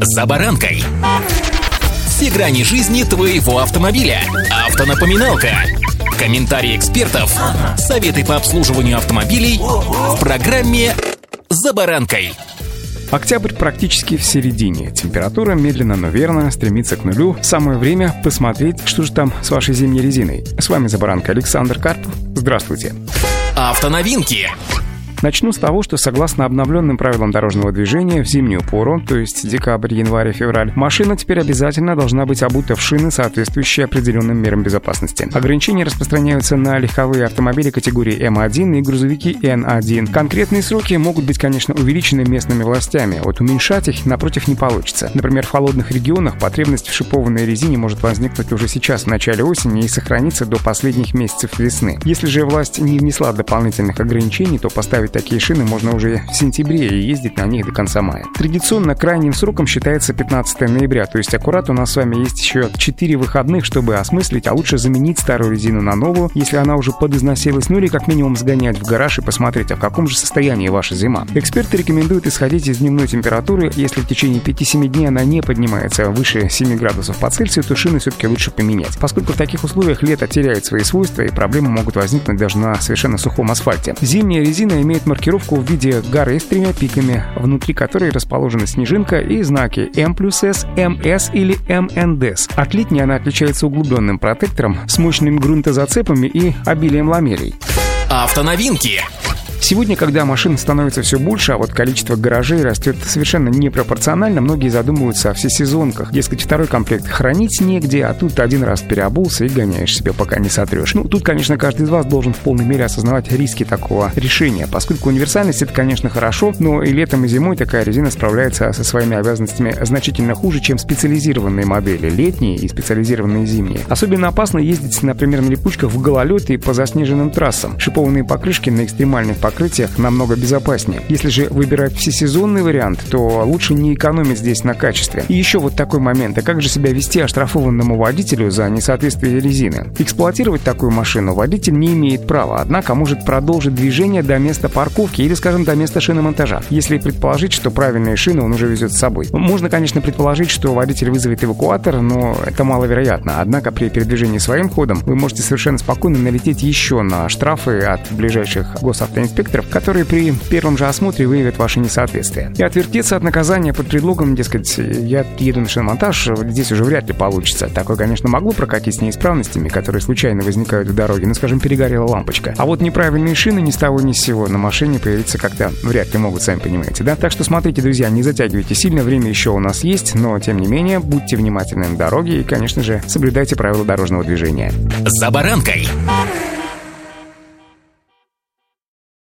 «За баранкой». Все грани жизни твоего автомобиля. Автонапоминалка. Комментарии экспертов. Советы по обслуживанию автомобилей в программе «За баранкой». Октябрь практически в середине. Температура медленно, но верно стремится к нулю. Самое время посмотреть, что же там с вашей зимней резиной. С вами «За баранкой» Александр Карпов. Здравствуйте. Автоновинки. Начну с того, что согласно обновленным правилам дорожного движения в зимнюю пору, то есть декабрь, январь февраль, машина теперь обязательно должна быть обута в шины, соответствующие определенным мерам безопасности. Ограничения распространяются на легковые автомобили категории М1 и грузовики Н1. Конкретные сроки могут быть, конечно, увеличены местными властями, вот уменьшать их, напротив, не получится. Например, в холодных регионах потребность в шипованной резине может возникнуть уже сейчас, в начале осени, и сохраниться до последних месяцев весны. Если же власть не внесла дополнительных ограничений, то поставить такие шины можно уже в сентябре и ездить на них до конца мая. Традиционно крайним сроком считается 15 ноября, то есть аккурат у нас с вами есть еще 4 выходных, чтобы осмыслить, а лучше заменить старую резину на новую, если она уже подизносилась, ну или как минимум сгонять в гараж и посмотреть, а в каком же состоянии ваша зима. Эксперты рекомендуют исходить из дневной температуры, если в течение 5-7 дней она не поднимается выше 7 градусов по Цельсию, то шины все-таки лучше поменять, поскольку в таких условиях лето теряет свои свойства и проблемы могут возникнуть даже на совершенно сухом асфальте. Зимняя резина имеет имеет маркировку в виде горы с тремя пиками, внутри которой расположена снежинка и знаки М плюс С, МС или МНДС. От летней она отличается углубленным протектором с мощными грунтозацепами и обилием ламелей. Автоновинки. Сегодня, когда машин становится все больше, а вот количество гаражей растет совершенно непропорционально, многие задумываются о всесезонках. Дескать, второй комплект хранить негде, а тут один раз переобулся и гоняешь себе, пока не сотрешь. Ну, тут, конечно, каждый из вас должен в полной мере осознавать риски такого решения, поскольку универсальность это, конечно, хорошо, но и летом, и зимой такая резина справляется со своими обязанностями значительно хуже, чем специализированные модели, летние и специализированные зимние. Особенно опасно ездить, например, на липучках в гололед и по заснеженным трассам. Шипованные покрышки на экстремальных покрышках покрытиях намного безопаснее. Если же выбирать всесезонный вариант, то лучше не экономить здесь на качестве. И еще вот такой момент. А как же себя вести оштрафованному водителю за несоответствие резины? Эксплуатировать такую машину водитель не имеет права, однако может продолжить движение до места парковки или, скажем, до места шиномонтажа, если предположить, что правильные шины он уже везет с собой. Можно, конечно, предположить, что водитель вызовет эвакуатор, но это маловероятно. Однако при передвижении своим ходом вы можете совершенно спокойно налететь еще на штрафы от ближайших госавтоинспекторов инспекторов, которые при первом же осмотре выявят ваше несоответствие. И отвертеться от наказания под предлогом, дескать, я еду на шиномонтаж, здесь уже вряд ли получится. Такое, конечно, могло прокатить с неисправностями, которые случайно возникают в дороге, ну, скажем, перегорела лампочка. А вот неправильные шины ни с того ни с сего на машине появиться как-то вряд ли могут, сами понимаете, да? Так что смотрите, друзья, не затягивайте сильно, время еще у нас есть, но, тем не менее, будьте внимательны на дороге и, конечно же, соблюдайте правила дорожного движения. За баранкой.